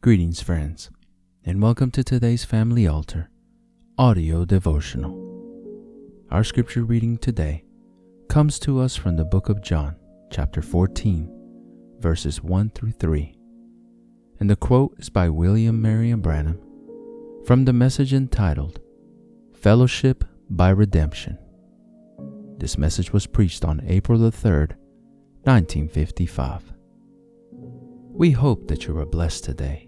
Greetings, friends, and welcome to today's Family Altar audio devotional. Our scripture reading today comes to us from the book of John, chapter 14, verses 1 through 3. And the quote is by William Marion Branham from the message entitled Fellowship by Redemption. This message was preached on April the 3rd, 1955. We hope that you are blessed today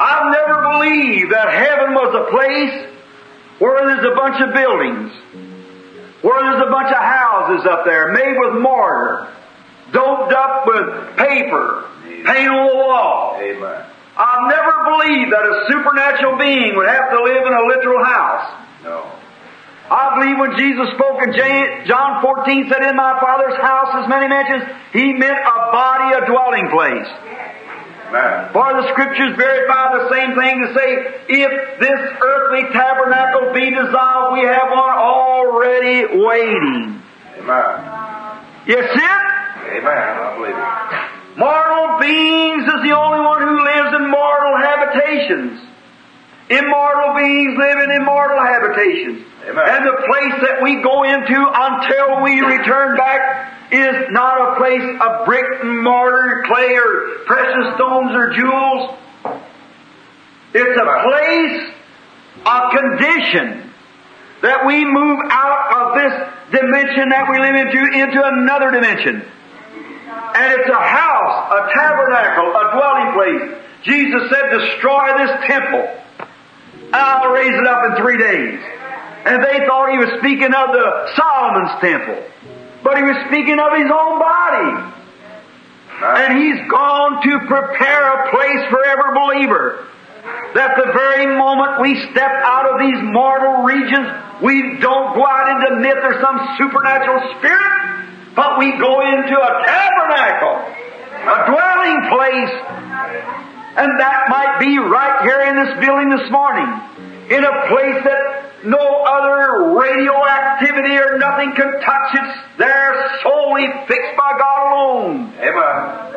I've never believed that heaven was a place where there's a bunch of buildings, where there's a bunch of houses up there made with mortar, doped up with paper, paint on the wall. Amen. I've never believed that a supernatural being would have to live in a literal house. No. I believe when Jesus spoke in John 14 said, In my Father's house is many mansions, He meant a body, a dwelling place. Amen. For the scriptures verify the same thing to say, if this earthly tabernacle be dissolved, we have one already waiting. Amen. You see it? Amen. I believe it. Mortal beings is the only one who lives in mortal habitations. Immortal beings live in immortal habitations. Amen. And the place that we go into until we return back is not a place of brick and mortar, clay or precious stones or jewels. It's a place, a condition that we move out of this dimension that we live into into another dimension. And it's a house, a tabernacle, a dwelling place. Jesus said, destroy this temple. I'll raise it up in three days. And they thought he was speaking of the Solomon's temple. But he was speaking of his own body. And he's gone to prepare a place for every believer. That the very moment we step out of these mortal regions, we don't go out into myth or some supernatural spirit, but we go into a tabernacle, a dwelling place. And that might be right here in this building this morning, in a place that no other radioactivity or nothing can touch. It's there solely fixed by God alone. Amen.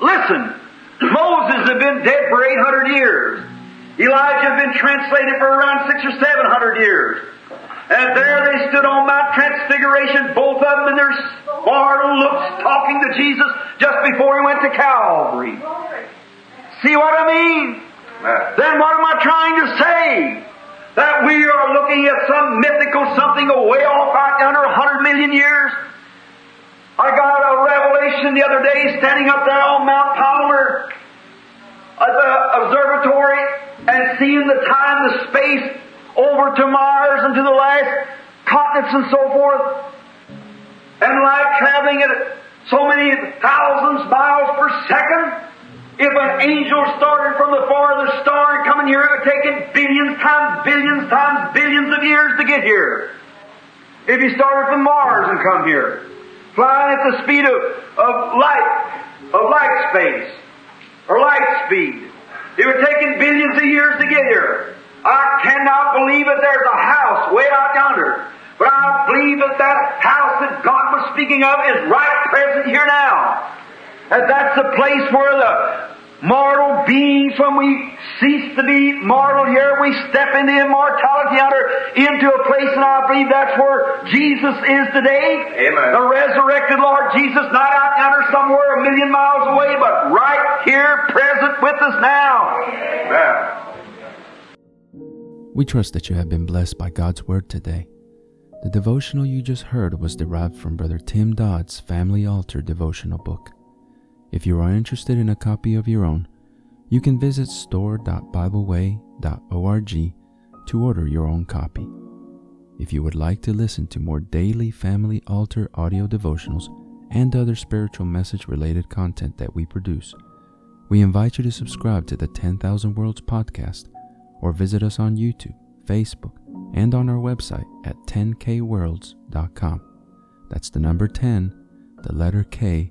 Listen, Moses had been dead for 800 years. Elijah had been translated for around six or seven hundred years. And there they stood on Mount Transfiguration, both of them in their mortal looks, talking to Jesus just before he went to Calvary. See what I mean? Amen. Then what am I trying to say? That we are looking at some mythical something away off out yonder a hundred million years? I got a revelation the other day standing up there on Mount Palomar at the observatory and seeing the time, the space over to Mars and to the last continents and so forth. And like traveling at so many thousands miles if an started from the farthest star and coming here, it would take billions times billions times billions of years to get here. If he started from Mars and come here, flying at the speed of, of light, of light space, or light speed, it would take billions of years to get here. I cannot believe that there's a house way out yonder. But I believe that that house that God was speaking of is right present here now. And that's the place where the mortal beings, when we cease to be mortal here, we step into immortality under, into a place, and I believe that's where Jesus is today. Amen. The resurrected Lord Jesus, not out yonder somewhere a million miles away, but right here present with us now. Amen. We trust that you have been blessed by God's Word today. The devotional you just heard was derived from Brother Tim Dodd's Family Altar devotional book. If you are interested in a copy of your own, you can visit store.bibleway.org to order your own copy. If you would like to listen to more daily Family Altar audio devotionals and other spiritual message related content that we produce, We invite you to subscribe to the 10,000 Worlds podcast or visit us on YouTube, Facebook, and on our website at 10kworlds.com. That's the number 10, the letter K,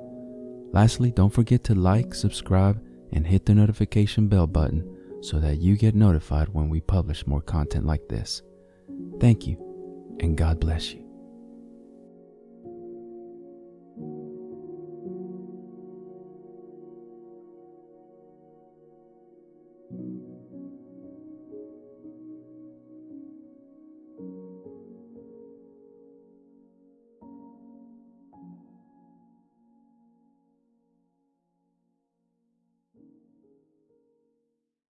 Lastly, don't forget to like, subscribe, and hit the notification bell button so that you get notified when we publish more content like this. Thank you, and God bless you.